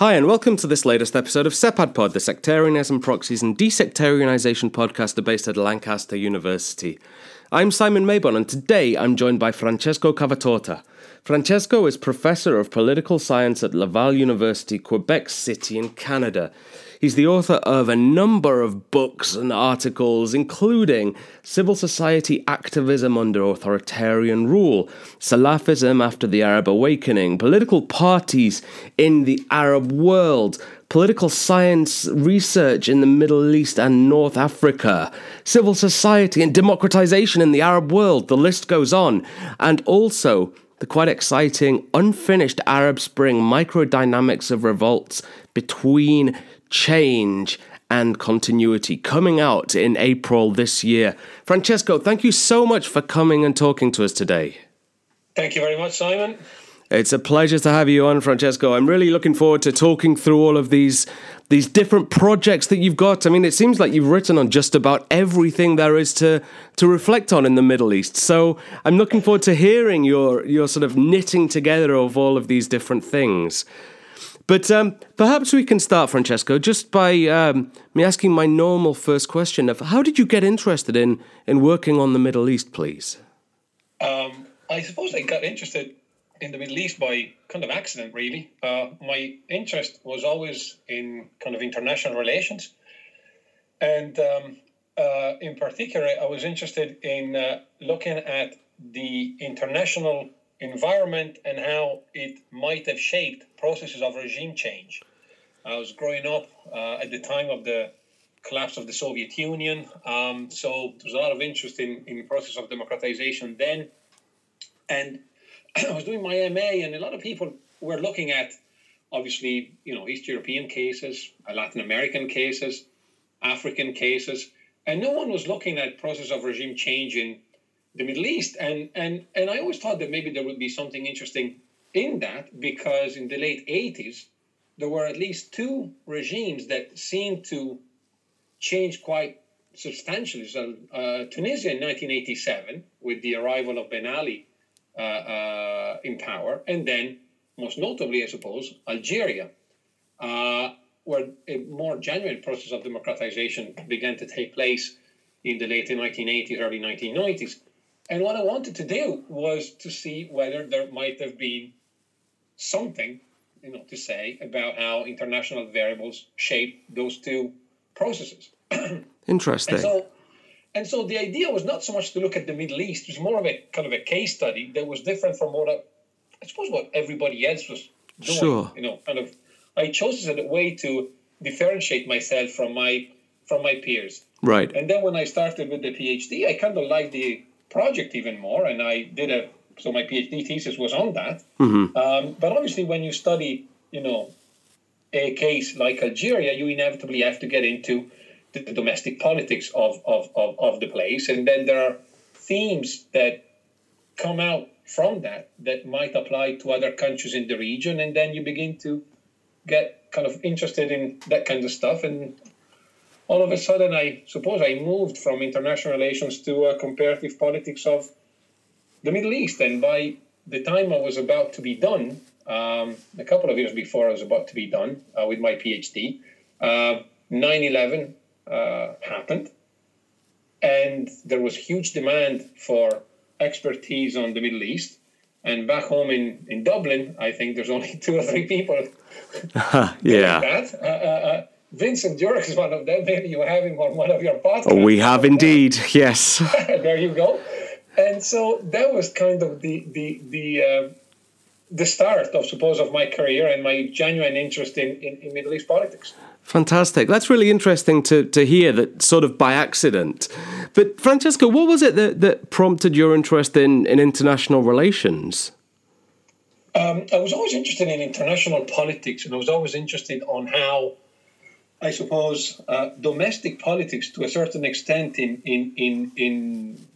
Hi, and welcome to this latest episode of SEPAD Pod, the Sectarianism, Proxies, and Desectarianisation podcaster based at Lancaster University. I'm Simon Mabon, and today I'm joined by Francesco Cavatorta. Francesco is Professor of Political Science at Laval University, Quebec City, in Canada. He's the author of a number of books and articles, including Civil Society Activism Under Authoritarian Rule, Salafism After the Arab Awakening, Political Parties in the Arab World, Political Science Research in the Middle East and North Africa, Civil Society and Democratization in the Arab World, the list goes on, and also the quite exciting Unfinished Arab Spring Microdynamics of Revolts between change and continuity coming out in April this year. Francesco, thank you so much for coming and talking to us today. Thank you very much, Simon. It's a pleasure to have you on, Francesco. I'm really looking forward to talking through all of these these different projects that you've got. I mean, it seems like you've written on just about everything there is to to reflect on in the Middle East. So I'm looking forward to hearing your your sort of knitting together of all of these different things. But um, perhaps we can start, Francesco, just by um, me asking my normal first question of how did you get interested in, in working on the Middle East, please? Um, I suppose I got interested in the Middle East by kind of accident, really. Uh, my interest was always in kind of international relations. And um, uh, in particular, I was interested in uh, looking at the international environment and how it might have shaped processes of regime change. I was growing up uh, at the time of the collapse of the Soviet Union, um, so there was a lot of interest in, in the process of democratization then. And I was doing my MA, and a lot of people were looking at, obviously, you know, East European cases, Latin American cases, African cases, and no one was looking at process of regime change in the Middle East. And and and I always thought that maybe there would be something interesting in that because in the late 80s there were at least two regimes that seemed to change quite substantially. So uh, Tunisia in 1987 with the arrival of Ben Ali uh, uh, in power, and then most notably, I suppose, Algeria. Uh, where a more genuine process of democratization began to take place in the late 1980s, early 1990s. And what I wanted to do was to see whether there might have been something, you know, to say about how international variables shape those two processes. Interesting. And so, and so the idea was not so much to look at the Middle East; it was more of a kind of a case study that was different from what I, I suppose what everybody else was doing. Sure. You know, kind of. I chose as a way to differentiate myself from my from my peers. Right. And then when I started with the PhD, I kind of liked the project even more, and I did a so my PhD thesis was on that. Mm-hmm. Um, but obviously, when you study, you know, a case like Algeria, you inevitably have to get into the, domestic politics of, of, of, of the place, and then there are themes that come out from that that might apply to other countries in the region, and then you begin to get kind of interested in that kind of stuff, and all of a sudden, I suppose I moved from international relations to uh, comparative politics of the Middle East. And by the time I was about to be done, um, a couple of years before I was about to be done uh, with my PhD, uh, 9 11 uh, happened. And there was huge demand for expertise on the Middle East. And back home in, in Dublin, I think there's only two or three people. yeah. That. Uh, uh, Vincent Durac is one of them. Maybe you have him on one of your podcasts. Oh, we have indeed, yes. there you go. And so that was kind of the the the uh, the start of suppose of my career and my genuine interest in, in, in, Middle East politics. Fantastic. That's really interesting to, to hear that sort of by accident. But Francesco, what was it that, that prompted your interest in, in international relations? Um, I was always interested in international politics and I was always interested on how I suppose, uh, domestic politics to a certain extent in, in, in, in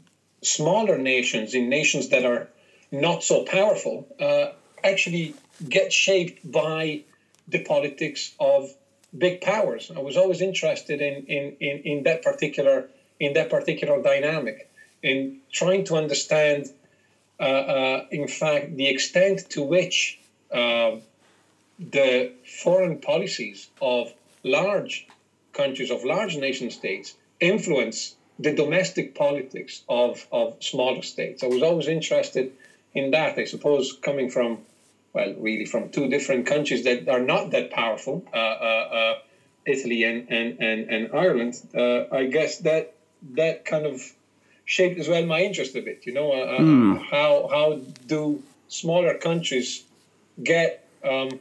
smaller nations, in nations that are not so powerful, uh, actually get shaped by the politics of big powers. I was always interested in, in, in, in that particular in that particular dynamic, in trying to understand, uh, uh in fact, the extent to which uh, the foreign policies of large countries, of large nation states, influence the domestic politics of, of smaller states. I was always interested in that, I suppose, coming from, well, really from two different countries that are not that powerful, uh, uh, uh, Italy and, and, and, and Ireland. Uh, I guess that that kind of shaped as well my interest a bit, you know, mm. how, how do smaller countries get um,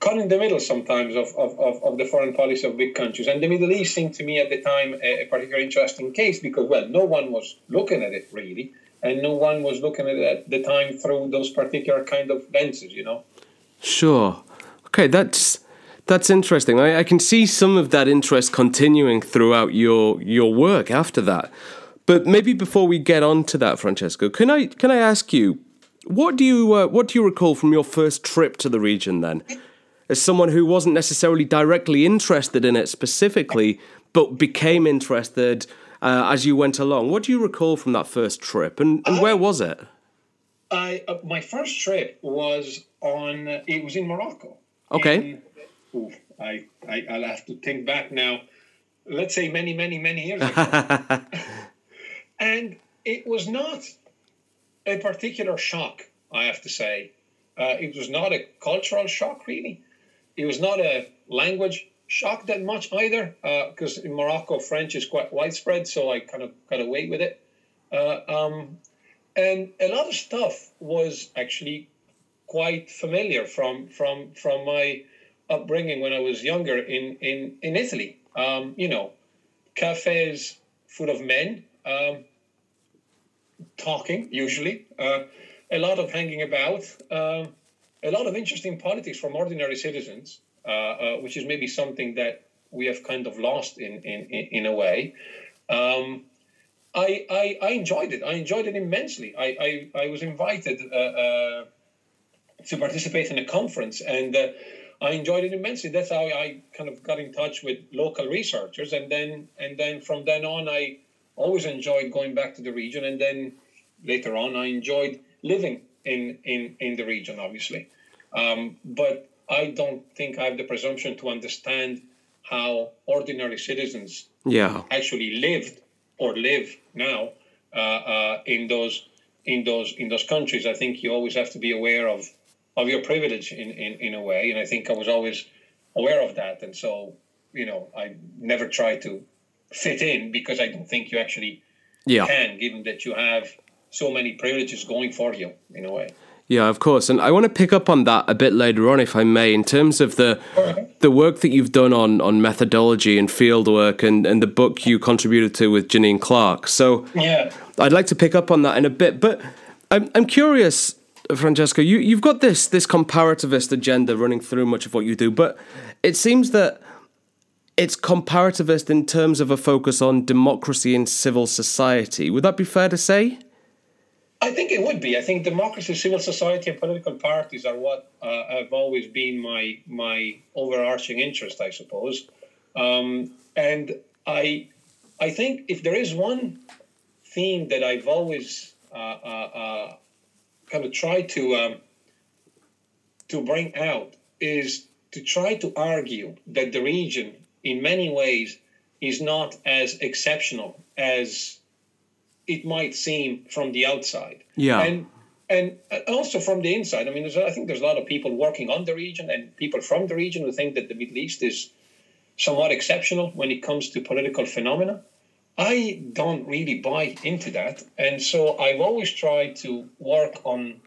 caught in the middle sometimes of, of, of, of, the foreign policy of big countries. And the Middle East seemed to me at the time a, a particularly interesting case because, well, no one was looking at it really, and no one was looking at at the time through those particular kind of lenses, you know. Sure. Okay, that's that's interesting. I, I can see some of that interest continuing throughout your your work after that. But maybe before we get on to that, Francesco, can I can I ask you what do you uh, what do you recall from your first trip to the region then? as someone who wasn't necessarily directly interested in it specifically, but became interested uh, as you went along. What do you recall from that first trip, and, and I, where was it? I uh, my first trip was on. It was in Morocco. Okay. ooh, I, I I'll have to think back now. Let's say many, many, many years ago. and it was not a particular shock. I have to say, uh, it was not a cultural shock, really it was not a language shock that much either, because uh, in Morocco French is quite widespread, so I kind of got away with it. Uh, um, and a lot of stuff was actually quite familiar from from from my upbringing when I was younger in in in Italy. Um, you know, cafes full of men um, talking usually, uh, a lot of hanging about. Um, a lot of interesting politics from ordinary citizens, which is maybe something that we have kind of lost in in, in a way. Um, I, I, I enjoyed it. I enjoyed it immensely. I I, I was invited uh, uh to participate in a conference, and uh, I enjoyed it immensely. That's how I kind of got in touch with local researchers, and then and then from then on, I always enjoyed going back to the region, and then later on, I enjoyed living in in in the region, obviously. Um, but I don't think I have the presumption to understand how ordinary citizens yeah. actually lived or live now uh, uh, in those in those in those countries. I think you always have to be aware of of your privilege in, in, in a way, and I think I was always aware of that, and so you know I never try to fit in because I don't think you actually yeah. can, given that you have so many privileges going for you in a way. Yeah, of course, and I want to pick up on that a bit later on, if I may, in terms of the the work that you've done on on methodology and field work, and and the book you contributed to with Janine Clark. So, yeah, I'd like to pick up on that in a bit, but I'm I'm curious, Francesco. You you've got this this comparativist agenda running through much of what you do, but it seems that it's comparativist in terms of a focus on democracy and civil society. Would that be fair to say? I think it would be. I think democracy, civil society, and political parties are what uh, have always been my my overarching interest, I suppose. Um, and I I think if there is one theme that I've always uh, uh, uh kind of tried to um, to bring out is to try to argue that the region, in many ways, is not as exceptional as it might seem from the outside. Yeah. And and also from the inside. I mean, I think there's a lot of people working on the region and people from the region who think that the Middle East is somewhat exceptional when it comes to political phenomena. I don't really buy into that. And so I've always tried to work on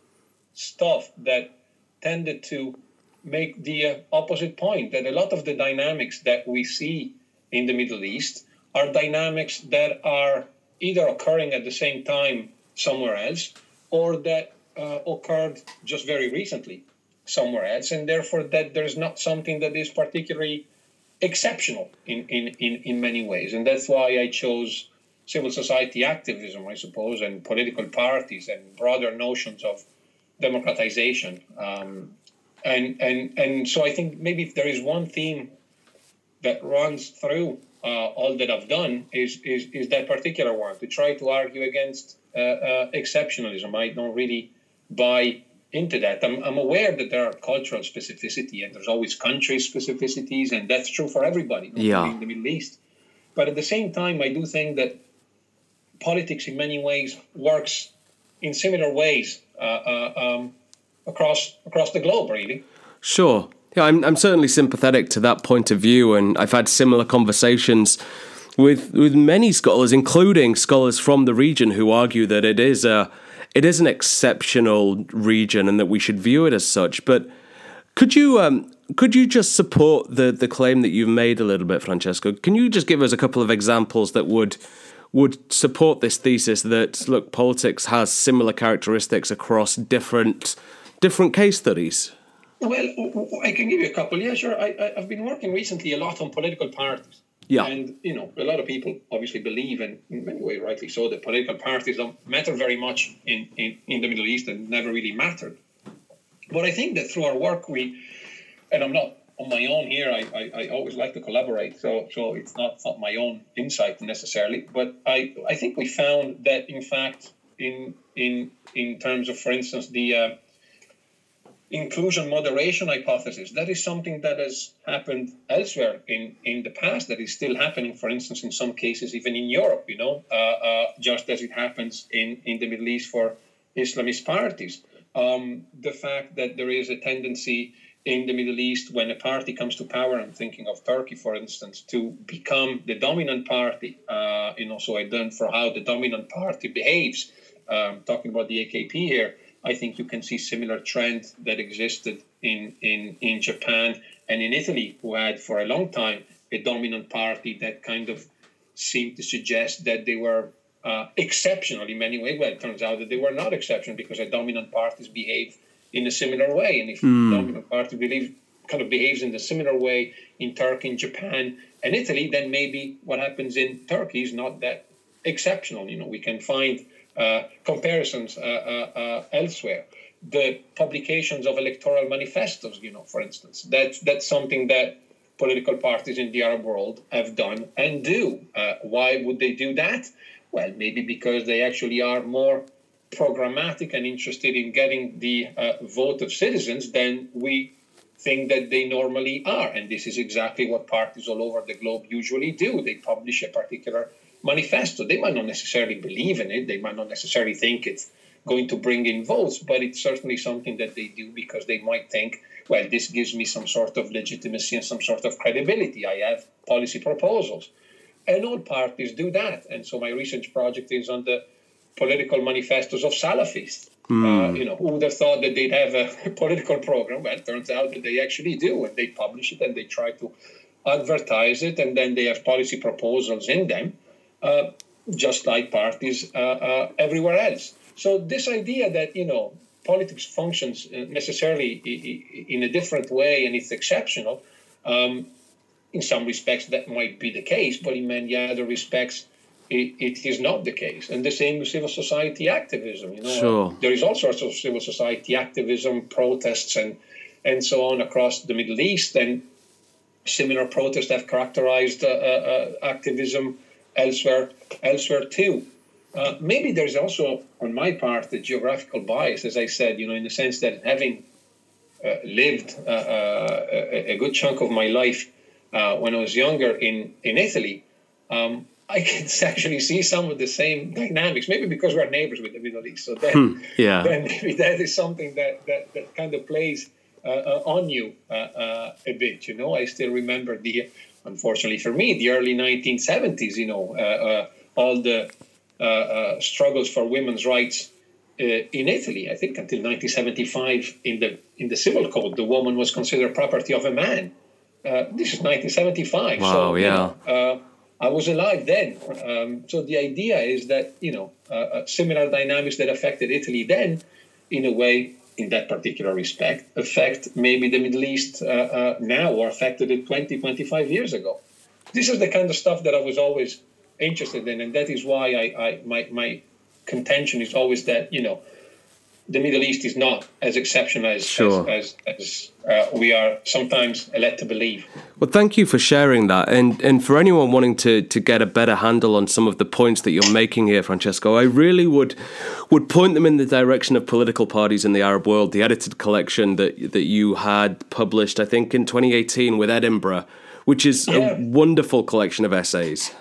stuff that tended to make the uh, opposite point that a lot of the dynamics that we see in the Middle East are dynamics that are either occurring at the same time somewhere else or that uh, occurred just very recently somewhere else, and therefore that there's not something that is particularly exceptional in, in, in, in many ways. And that's why I chose civil society activism, I suppose, and political parties and broader notions of democratization. Um, and, and, and so I think maybe if there is one theme that runs through all that I've done is, is, is that particular one to try to argue against uh, uh, exceptionalism. I don't really buy into that. I'm, I'm aware that there are cultural specificity and there's always country specificities, and that's true for everybody, yeah. in the Middle East. But at the same time, I do think that politics, in many ways, works in similar ways uh, uh, um, across across the globe, really. Sure. Yeah, I'm, I'm certainly sympathetic to that point of view, and I've had similar conversations with with many scholars, including scholars from the region, who argue that it is a it is an exceptional region and that we should view it as such. But could you um, could you just support the the claim that you've made a little bit, Francesco? Can you just give us a couple of examples that would would support this thesis that look politics has similar characteristics across different different case studies? Well, I can give you a couple. Yeah, sure. I, I've been working recently a lot on political parties. Yeah. And, you know, a lot of people obviously believe, and in many ways rightly so, that political parties don't matter very much in, in, in the Middle East and never really mattered. But I think that through our work, we, and I'm not on my own here, I, I, I always like to collaborate, so so it's not, not my own insight necessarily, but I, I think we found that, in fact, in, in, in terms of, for instance, the uh, inclusion moderation hypothesis. That is something that has happened elsewhere in, in the past, that is still happening, for instance, in some cases, even in Europe, you know, uh, uh, just as it happens in, in the Middle East for Islamist parties. Um, the fact that there is a tendency in the Middle East when a party comes to power, I'm thinking of Turkey, for instance, to become the dominant party, uh, you know, so I done for how the dominant party behaves. Um, talking about the AKP here, I think you can see similar trend that existed in, in, in Japan and in Italy, who had for a long time a dominant party that kind of seemed to suggest that they were uh, exceptional in many ways. Well, it turns out that they were not exceptional because the dominant parties behave in a similar way. And if mm. the dominant party kind of behaves in a similar way in Turkey, in Japan, and Italy, then maybe what happens in Turkey is not that exceptional. You know, we can find comparisons uh, uh, uh, elsewhere. The publications of electoral manifestos, you know, for instance, that's that's something that political parties in the Arab world have done and do. Uh, why would they do that? Well, maybe because they actually are more programmatic and interested in getting the uh, vote of citizens than we think that they normally are. And this is exactly what parties all over the globe usually do. They publish a particular manifesto. They might not necessarily believe in it, they might not necessarily think it's going to bring in votes, but it's certainly something that they do because they might think, well, this gives me some sort of legitimacy and some sort of credibility. I have policy proposals. And all parties do that. And so my research project is on the political manifestos of Salafists. Mm. Uh, you know, who would have thought that they'd have a political program? Well, it turns out that they actually do, and they publish it and they try to advertise it, and then they have policy proposals in them. Uh, just like parties uh, uh, everywhere else. So this idea that you know politics functions necessarily in a different way and it's exceptional, um, in some respects that might be the case, but in many other respects it, it is not the case. And the same with civil society activism. You know, sure. there is all sorts of civil society activism, protests, and and so on across the Middle East, and similar protests have characterized uh, uh, activism elsewhere elsewhere too. Uh, maybe there's also, on my part, the geographical bias, as I said, you know, in the sense that having uh, lived uh, uh a, a, good chunk of my life uh, when I was younger in in Italy, um, I can actually see some of the same dynamics. Maybe because we're neighbors with the Middle East, so then, hmm, yeah. then maybe that is something that that, that kind of plays uh, on you a bit. You know, I still remember the unfortunately for me, the early 1970s, you know, uh, uh, all the uh, struggles for women's rights in Italy. I think until 1975, in the in the civil code, the woman was considered property of a man. this is 1975. Wow, so, yeah. You know, I was alive then. Um, so the idea is that you know uh, similar dynamics that affected Italy then, in a way, in that particular respect affect maybe the Middle East uh, uh, now or affected it 20, 25 years ago. This is the kind of stuff that I was always interested in, and that is why I, I my, my contention is always that you know the Middle East is not as exceptional as, Sure. as, as, as uh, we are sometimes led to believe. Well, thank you for sharing that, and and for anyone wanting to to get a better handle on some of the points that you're making here, Francesco, I really would would point them in the direction of political parties in the Arab world. The edited collection that that you had published, I think, in 2018 with Edinburgh, which is Yeah. a wonderful collection of essays.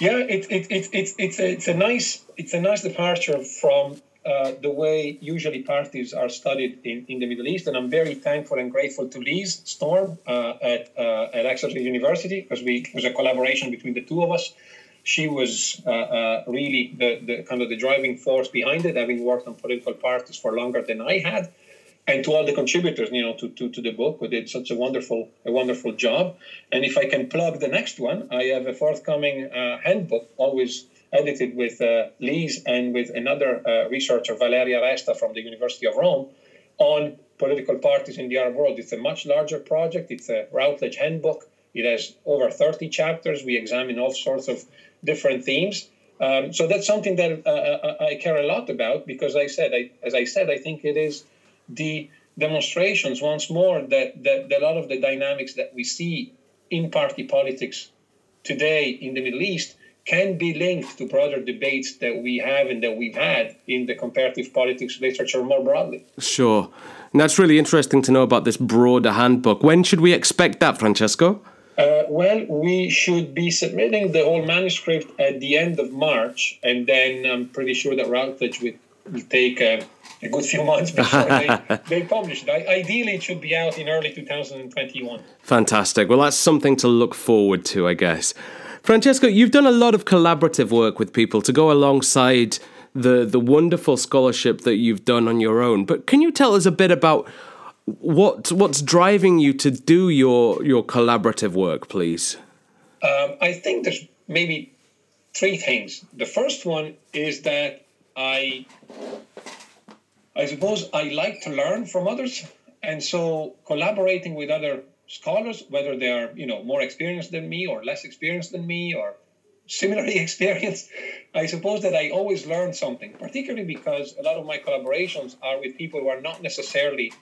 Yeah, it, it, it, it, it's, a, it's a nice it's a nice departure from uh, the way usually parties are studied in, in the Middle East, and I'm very thankful and grateful to Lise Storm uh, at uh, at Exeter University because we was a collaboration between the two of us. She was uh, uh, really the, the kind of the driving force behind it, having worked on political parties for longer than I had and to all the contributors, you know, to, to, to the book who did such a wonderful a wonderful job. And if I can plug the next one, I have a forthcoming handbook, always edited with uh, Lise and with another uh, researcher, Valeria Resta from the University of Rome, on political parties in the Arab world. It's a much larger project. It's a Routledge handbook. It has over 30 chapters. We examine all sorts of different themes. Um, so that's something that uh, I care a lot about because I said, I, as I said, I think it is the demonstrations once more that, that, that a lot of the dynamics that we see in party politics today in the Middle East can be linked to broader debates that we have and that we've had in the comparative politics literature more broadly. Sure, and that's really interesting to know about this broader handbook. When should we expect that, Francesco? Uh, well, we should be submitting the whole manuscript at the end of March, and then I'm pretty sure that Routledge will, will take a, a good few months before they, they publish it. I, ideally, it should be out in early 2021. Fantastic. Well, that's something to look forward to, I guess. Francesco, you've done a lot of collaborative work with people to go alongside the the wonderful scholarship that you've done on your own. But can you tell us a bit about what what's driving you to do your your collaborative work, please? Um, I think there's maybe three things. The first one is that I, I suppose I like to learn from others, and so collaborating with other scholars, whether they are you know more experienced than me or less experienced than me or similarly experienced, I suppose that I always learn something. Particularly because a lot of my collaborations are with people who are not necessarily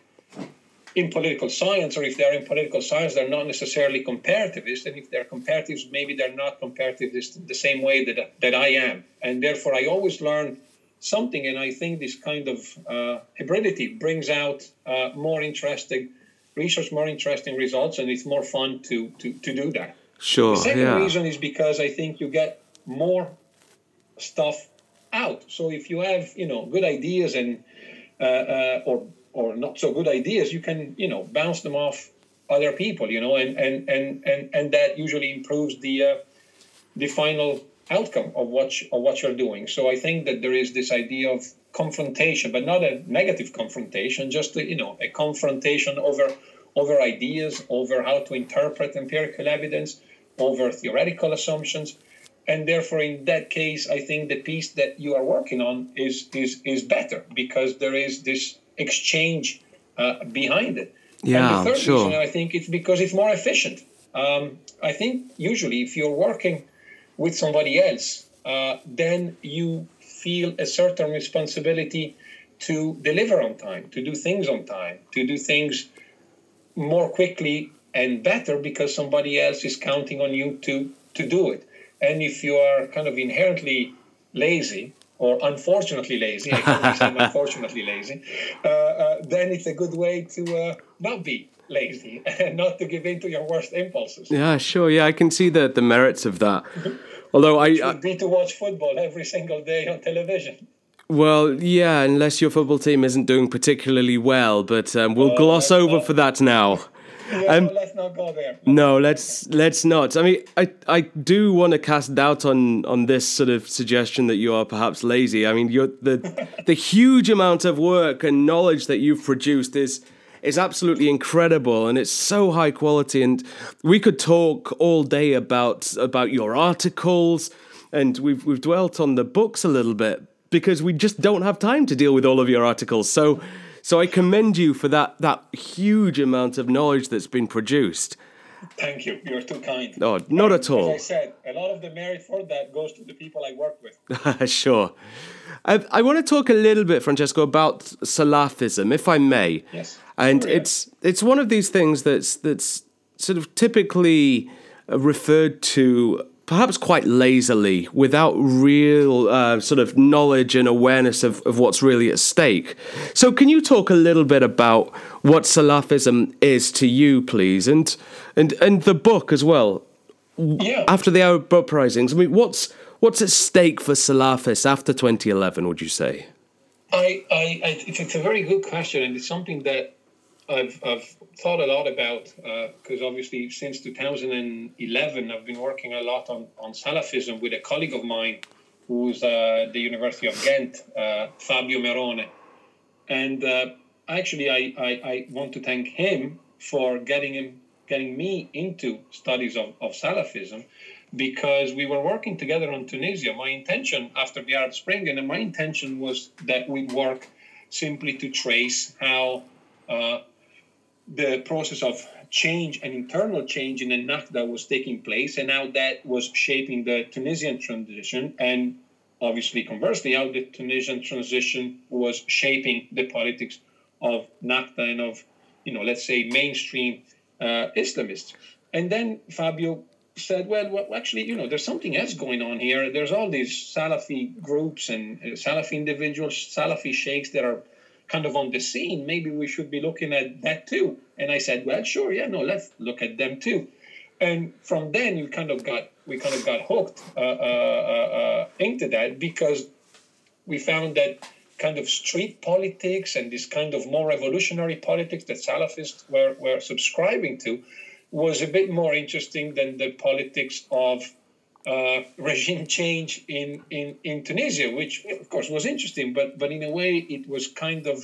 in political science, or if they're in political science, they're not necessarily comparativists. And if they're comparatives, maybe they're not comparativists the same way that, that I am. And therefore, I always learn something. And I think this kind of uh, hybridity brings out uh, more interesting research, more interesting results, and it's more fun to, to, to do that. Sure. The second yeah. reason is because I think you get more stuff out. So if you have, you know, good ideas and uh, uh, or or not so good ideas, you can, you know, bounce them off other people, you know, and and and and, and that usually improves the uh, the final outcome of what you- of what you're doing. So I think that there is this idea of confrontation, but not a negative confrontation, just a, you know, a confrontation over over ideas, over how to interpret empirical evidence, over theoretical assumptions. And therefore, in that case, I think the piece that you are working on is is is better because there is this exchange uh, behind it. Yeah, and the third sure. reason I think it's because it's more efficient. Um, I think usually if you're working with somebody else, uh, then you feel a certain responsibility to deliver on time, to do things on time, to do things more quickly and better because somebody else is counting on you to to do it. And if you are kind of inherently lazy or unfortunately lazy, I can't say unfortunately lazy, uh, uh, then it's a good way to uh, not be lazy and not to give in to your worst impulses. Yeah, sure. Yeah, I can see the the merits of that. Although I would be to watch football every single day on television. well, yeah, unless your football team isn't doing particularly well, but um, we'll gloss over for that now. Yeah, Um, let's not go there. No, let's let's not. I mean, I I do want to cast doubt on on this sort of suggestion that you are perhaps lazy. I mean, you're the the huge amount of work and knowledge that you've produced is is absolutely incredible and it's so high quality and we could talk all day about about your articles and we've we've dwelt on the books a little bit because we just don't have time to deal with all of your articles. So so I commend you for that that huge amount of knowledge that's been produced. Thank you. You're too kind. No, not at all. As I said, a lot of the merit for that goes to the people I work with. sure. I, I, want to talk a little bit, Francesco, about Salafism, if I may. Yes. And sure, yeah. it's it's one of these things that's that's sort of typically referred to perhaps quite lazily without real uh, sort of knowledge and awareness of, of what's really at stake. So, can you talk a little bit about what Salafism is to you, please, and and and the book as well? Yeah. After the Arab uprisings, I mean, what's what's at stake for Salafists after 2011? Would you say? I, I, I it's a very good question, and it's something that I've, I've thought a lot about because uh, obviously since 2011 I've been working a lot on, on Salafism with a colleague of mine who's uh, the University of Ghent, uh, Fabio Merone. And uh, actually I, I, I, want to thank him for getting him getting me into studies of, of Salafism because we were working together on Tunisia. My intention after the Arab Spring and my intention was that we'd work simply to trace how uh, the process of change and internal change in Ennahda was taking place, and how that was shaping the Tunisian transition, and obviously, conversely, how the Tunisian transition was shaping the politics of Ennahda and of, you know, let's say mainstream uh, Islamists. And then Fabio said, well, well, actually, you know, there's something else going on here. There's all these Salafi groups and uh, Salafi individuals, Salafi sheikhs that are kind of on the scene, maybe we should be looking at that too. And I said, well, sure, yeah, no, let's look at them too. And from then, you kind of got we kind of got hooked uh, uh, uh, uh, into that because we found that kind of street politics and this kind of more revolutionary politics that Salafists were, were subscribing to was a bit more interesting than the politics of uh, regime change in, in, in Tunisia, which of course was interesting, but but in a way it was kind of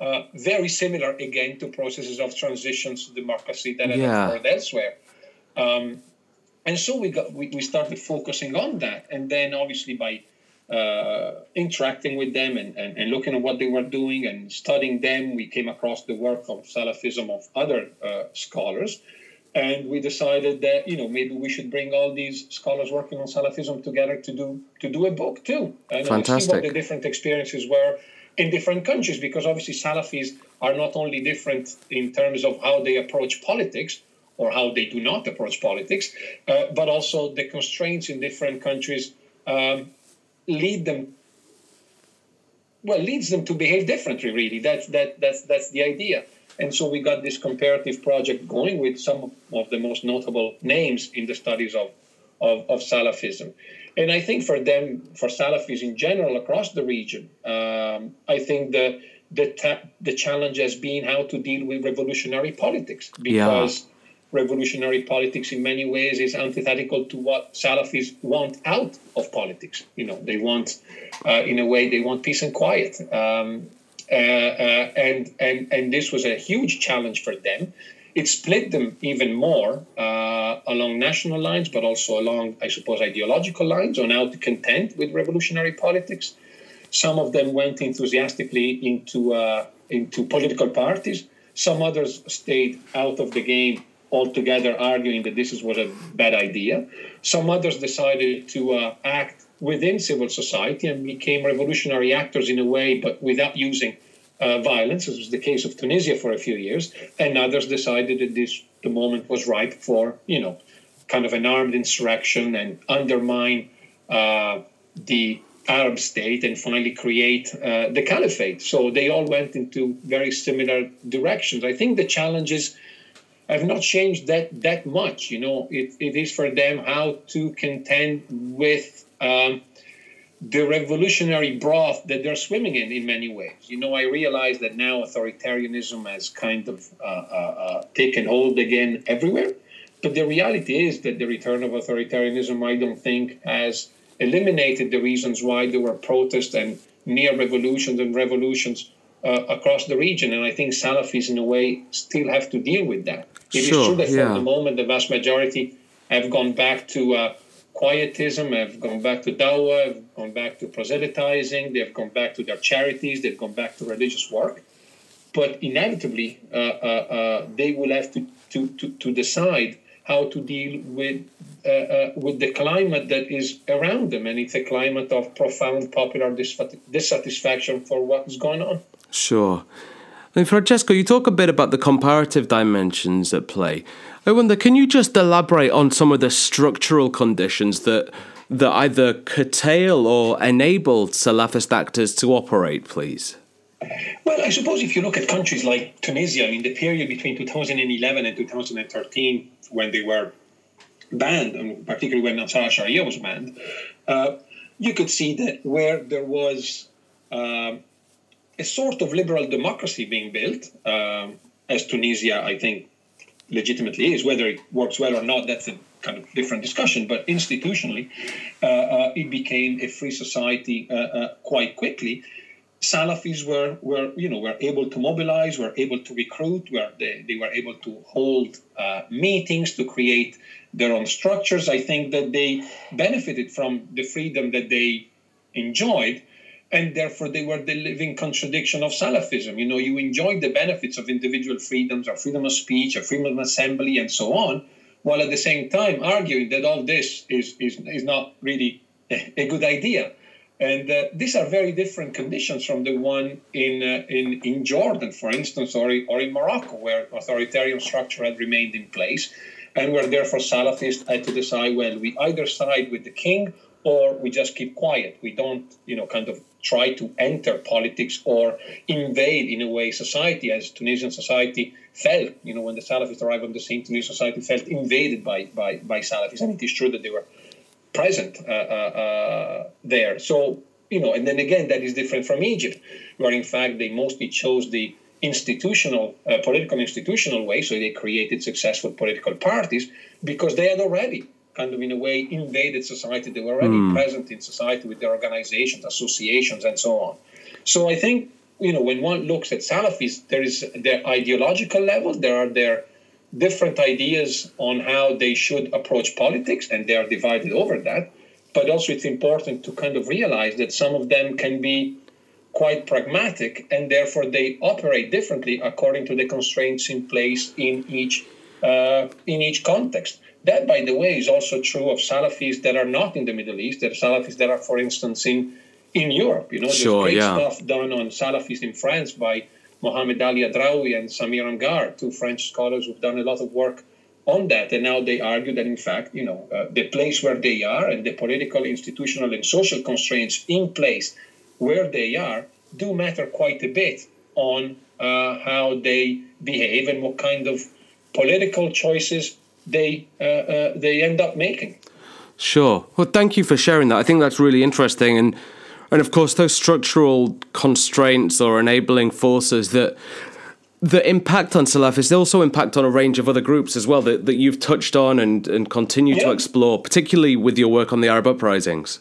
uh, very similar again to processes of transitions to democracy that had yeah. occurred elsewhere. Um, and so we got we, we started focusing on that, and then obviously by uh, interacting with them and, and, and, looking at what they were doing and studying them, we came across the work of Salafism of other uh, scholars and we decided that you know maybe we should bring all these scholars working on Salafism together to do to do a book too, and Fantastic. see what the different experiences were in different countries. Because obviously Salafis are not only different in terms of how they approach politics or how they do not approach politics, uh, but also the constraints in different countries um, lead them. Well, leads them to behave differently. Really, that's that that's that's the idea. And so we got this comparative project going with some of the most notable names in the studies of, of, of Salafism. And I think for them, for Salafis in general across the region, um, I think the the, ta- the challenge has been how to deal with revolutionary politics because yeah. revolutionary politics in many ways is antithetical to what Salafis want out of politics. You know, they want, uh, in a way, they want peace and quiet. Um, uh, uh, and and and this was a huge challenge for them. It split them even more uh, along national lines, but also along, I suppose, ideological lines on how to contend with revolutionary politics. Some of them went enthusiastically into into political parties. Some others stayed out of the game altogether, arguing that this was a bad idea. Some others decided to uh, act within civil society and became revolutionary actors in a way, but without using uh, violence, as was the case of Tunisia for a few years. And others decided that this the moment was ripe for, you know, kind of an armed insurrection and undermine uh, the Arab state and finally create uh, the caliphate. So they all went into very similar directions. I think the challenges have not changed that that much. You know, it, it is for them how to contend with um, the revolutionary broth that they're swimming in in many ways. You know, I realize that now authoritarianism has kind of uh, uh, uh, taken hold again everywhere. But the reality is that the return of authoritarianism, I don't think, has eliminated the reasons why there were protests and near revolutions and revolutions uh, across the region. And I think Salafis, in a way, still have to deal with that. It sure, is true that yeah. for the moment, the vast majority have gone back to uh, quietism, have gone back to dawah, have gone back to proselytizing, they've gone back to their charities, they've gone back to religious work. But inevitably, uh, uh, uh, they will have to, to, to, to, decide how to deal with uh, uh, with the climate that is around them, and it's a climate of profound popular dissatisfaction for what is going on. Sure. Francesco, you talk a bit about the comparative dimensions at play. I wonder, can you just elaborate on some of the structural conditions that that either curtail or enable Salafist actors to operate, please? Well, I suppose if you look at countries like Tunisia in the period between 2011 and 2013, when they were banned, and particularly when Ansar Sharia was banned, uh, you could see that where there was uh, a sort of liberal democracy being built, um, as Tunisia, I think, legitimately is. Whether it works well or not, that's a kind of different discussion. But institutionally, uh, uh, it became a free society uh, uh quite quickly. Salafis were, were, you know, were able to mobilize, were able to recruit, were they, they were able to hold uh, meetings to create their own structures. I think that they benefited from the freedom that they enjoyed, and therefore they were the living contradiction of Salafism. You know, you enjoy the benefits of individual freedoms, or freedom of speech, or freedom of assembly, and so on, while at the same time arguing that all this is is, is not really a, good idea. And uh, these are very different conditions from the one in, uh, in, in Jordan, for instance, or, or in Morocco, where authoritarian structure had remained in place, and where therefore Salafists had to decide, well, we either side with the king or we just keep quiet. We don't, you know, kind of try to enter politics or invade, in a way, society, as Tunisian society felt, you know, when the Salafists arrived on the scene, Tunisian society felt invaded by, by, by Salafis. And it is true that they were present uh, uh, uh, there. So, you know, and then again, that is different from Egypt, where in fact they mostly chose the institutional, uh, political institutional way. So they created successful political parties because they had already kind of in a way invaded society. They were already mm. present in society with their organizations, associations, and so on. So I think, you know, when one looks at Salafis, there is their ideological level, there are their different ideas on how they should approach politics, and they are divided over that. But also, it's important to kind of realize that some of them can be quite pragmatic, and therefore they operate differently according to the constraints in place in each uh, in each context. That, by the way, is also true of Salafis that are not in the Middle East. There are Salafis that are, for instance, in in Europe. You know, there's sure, great yeah. stuff done on Salafis in France by Mohamed Ali Adraoui and Samir Amghar, two French scholars who've done a lot of work on that. And now they argue that, in fact, you know, uh, the place where they are and the political, institutional, and social constraints in place where they are do matter quite a bit on uh, how they behave and what kind of political choices they uh, uh, they end up making. Sure. Well, thank you for sharing that. I think that's really interesting and and of course, those structural constraints or enabling forces that the impact on Salafists also impact on a range of other groups as well that, that you've touched on and, and continue yeah. to explore, particularly with your work on the Arab uprisings.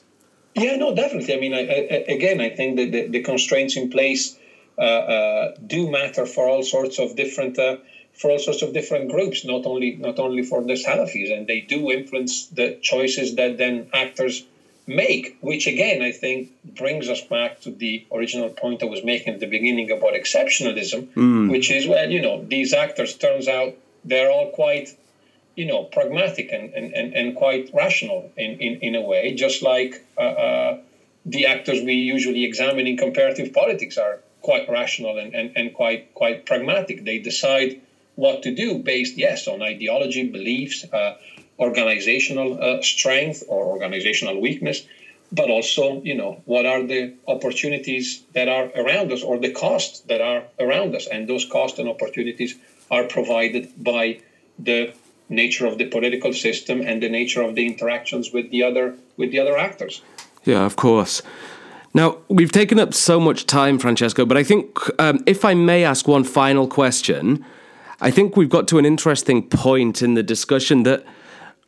Yeah, no, definitely. I mean, I, I, again, I think that the, the constraints in place uh, uh, do matter for all sorts of different uh, for all sorts of different groups, not only not only for the Salafis, and they do influence the choices that then actors make, which again I think brings us back to the original point I was making at the beginning about exceptionalism, mm. which is well, you know, these actors turns out they're all quite, you know, pragmatic and, and, and, and quite rational in, in, in a way, just like uh, uh, the actors we usually examine in comparative politics are quite rational and, and, and quite quite pragmatic. They decide what to do based, yes, on ideology, beliefs, uh, organizational uh, strength or organizational weakness, but also, you know, what are the opportunities that are around us or the costs that are around us. And those costs and opportunities are provided by the nature of the political system and the nature of the interactions with the other with the other actors. Yeah, of course. Now, we've taken up so much time, Francesco, but I think um, if I may ask one final question, I think we've got to an interesting point in the discussion that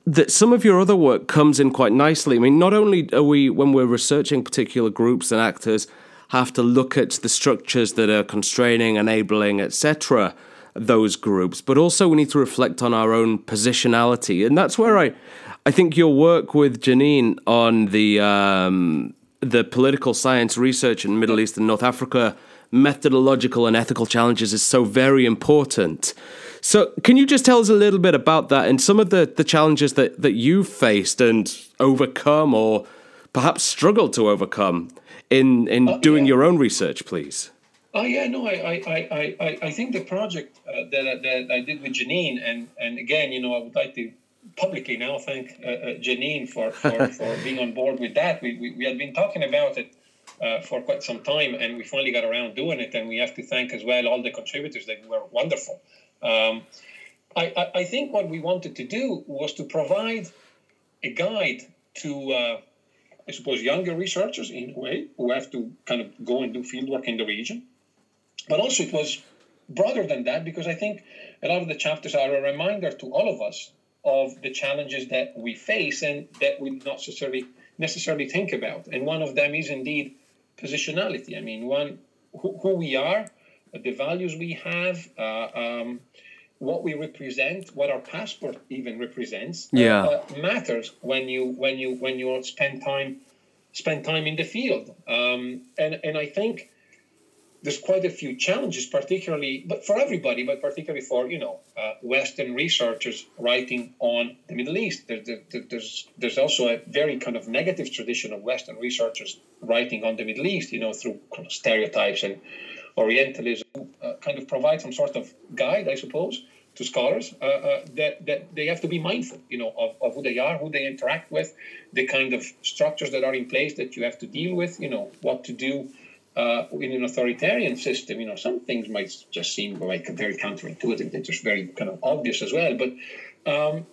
that some of your other work comes in quite nicely. I mean, not only are we, when we're researching particular groups and actors, have to look at the structures that are constraining, enabling, etc., those groups, but also we need to reflect on our own positionality, and that's where I, I think your work with Janine on the um, the political science research in Middle East and North Africa methodological and ethical challenges is so very important. So, can you just tell us a little bit about that and some of the, the challenges that, that you've faced and overcome or perhaps struggled to overcome in, in uh, doing yeah. your own research, please? Oh yeah, no, I I, I, I, I think the project uh, that, that I did with Janine, and, and again, you know, I would like to publicly now thank uh, uh, Janine for, for, for being on board with that. We, we, we had been talking about it uh, for quite some time, and we finally got around doing it. And we have to thank as well all the contributors that were wonderful. Um, I, I, I, think what we wanted to do was to provide a guide to, uh, I suppose, younger researchers in a way who have to kind of go and do fieldwork in the region. But also, it was broader than that because I think a lot of the chapters are a reminder to all of us of the challenges that we face and that we not necessarily necessarily think about. And one of them is indeed positionality. I mean, one who, who we are, the values we have, uh, um, what we represent, what our passport even represents, uh, yeah. Uh, matters when you when you when you spend time spend time in the field. Um, and and I think there's quite a few challenges, particularly, but for everybody, but particularly for you know uh, Western researchers writing on the Middle East. There, there, there's there's also a very kind of negative tradition of Western researchers writing on the Middle East, you know, through kind of stereotypes and Orientalism, uh, kind of provide some sort of guide, I suppose, to scholars uh, uh, that that they have to be mindful, you know, of, of who they are, who they interact with, the kind of structures that are in place that you have to deal with, you know, what to do uh, in an authoritarian system, you know, some things might just seem like very counterintuitive. They're just very kind of obvious as well. But um,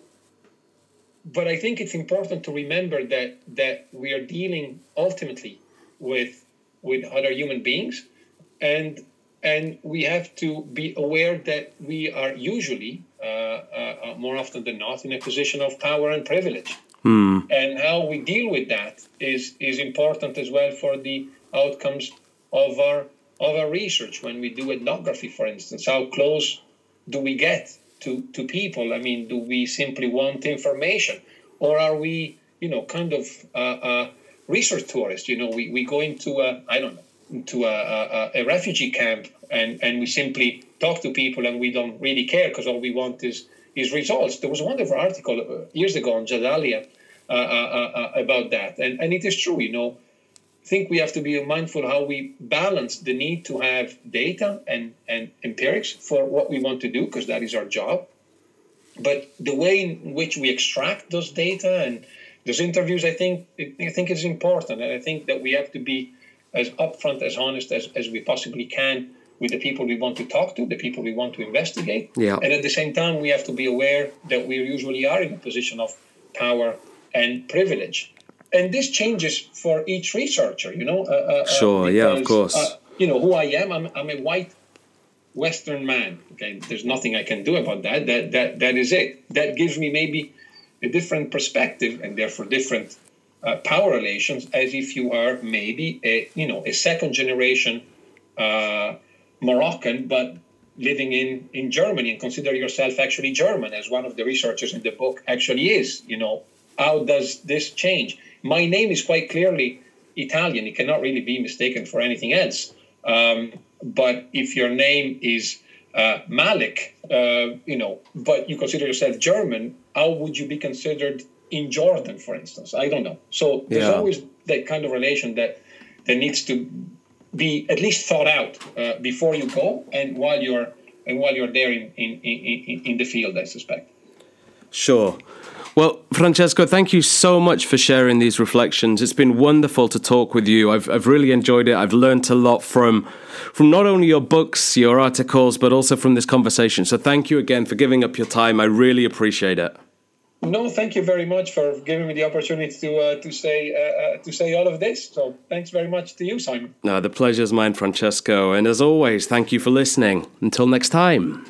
but I think it's important to remember that that we are dealing ultimately with with other human beings, and and we have to be aware that we are usually uh, uh, more often than not in a position of power and privilege. Mm. And how we deal with that is is important as well for the outcomes of our of our research when we do ethnography, for instance. How close do we get to, to people? I mean, do we simply want information, or are we, you know, kind of uh, uh, research tourists? You know, we, we go into a I don't know into a, a, a refugee camp and and we simply talk to people and we don't really care because all we want is is results. There was a wonderful article uh, years ago on Jadaliyya uh, uh, uh, about that, and and it is true. You know, think we have to be mindful how we balance the need to have data and, and empirics for what we want to do, because that is our job. But the way in which we extract those data and those interviews, I think, I think is important. And I think that we have to be as upfront, as honest as, as we possibly can with the people we want to talk to, the people we want to investigate. Yeah. And at the same time, we have to be aware that we usually are in a position of power and privilege and this changes for each researcher you know uh, uh, uh sure because, yeah of course uh, you know who i am I'm, I'm a white western man okay? There's nothing i can do about that. That that that is it. That gives me maybe a different perspective and therefore different uh, power relations as if you are maybe a you know a second generation uh, moroccan but living in in germany and consider yourself actually german as one of the researchers in the book actually is you know how does this change my name is quite clearly Italian. It cannot really be mistaken for anything else. Um, but if your name is uh, Malik, uh, you know, but you consider yourself German, how would you be considered in Jordan, for instance? I don't know. So there's yeah. always that kind of relation that that needs to be at least thought out uh, before you go and while you're and while you're there in, in, in, in the field, I suspect. Sure. Well, Francesco, thank you so much for sharing these reflections. It's been wonderful to talk with you. I've, I've really enjoyed it. I've learned a lot from from not only your books, your articles, but also from this conversation. So thank you again for giving up your time. I really appreciate it. No, thank you very much for giving me the opportunity to uh, to say uh, uh, to say all of this. So thanks very much to you, Simon. No, the pleasure's mine, Francesco. And as always, thank you for listening. Until next time.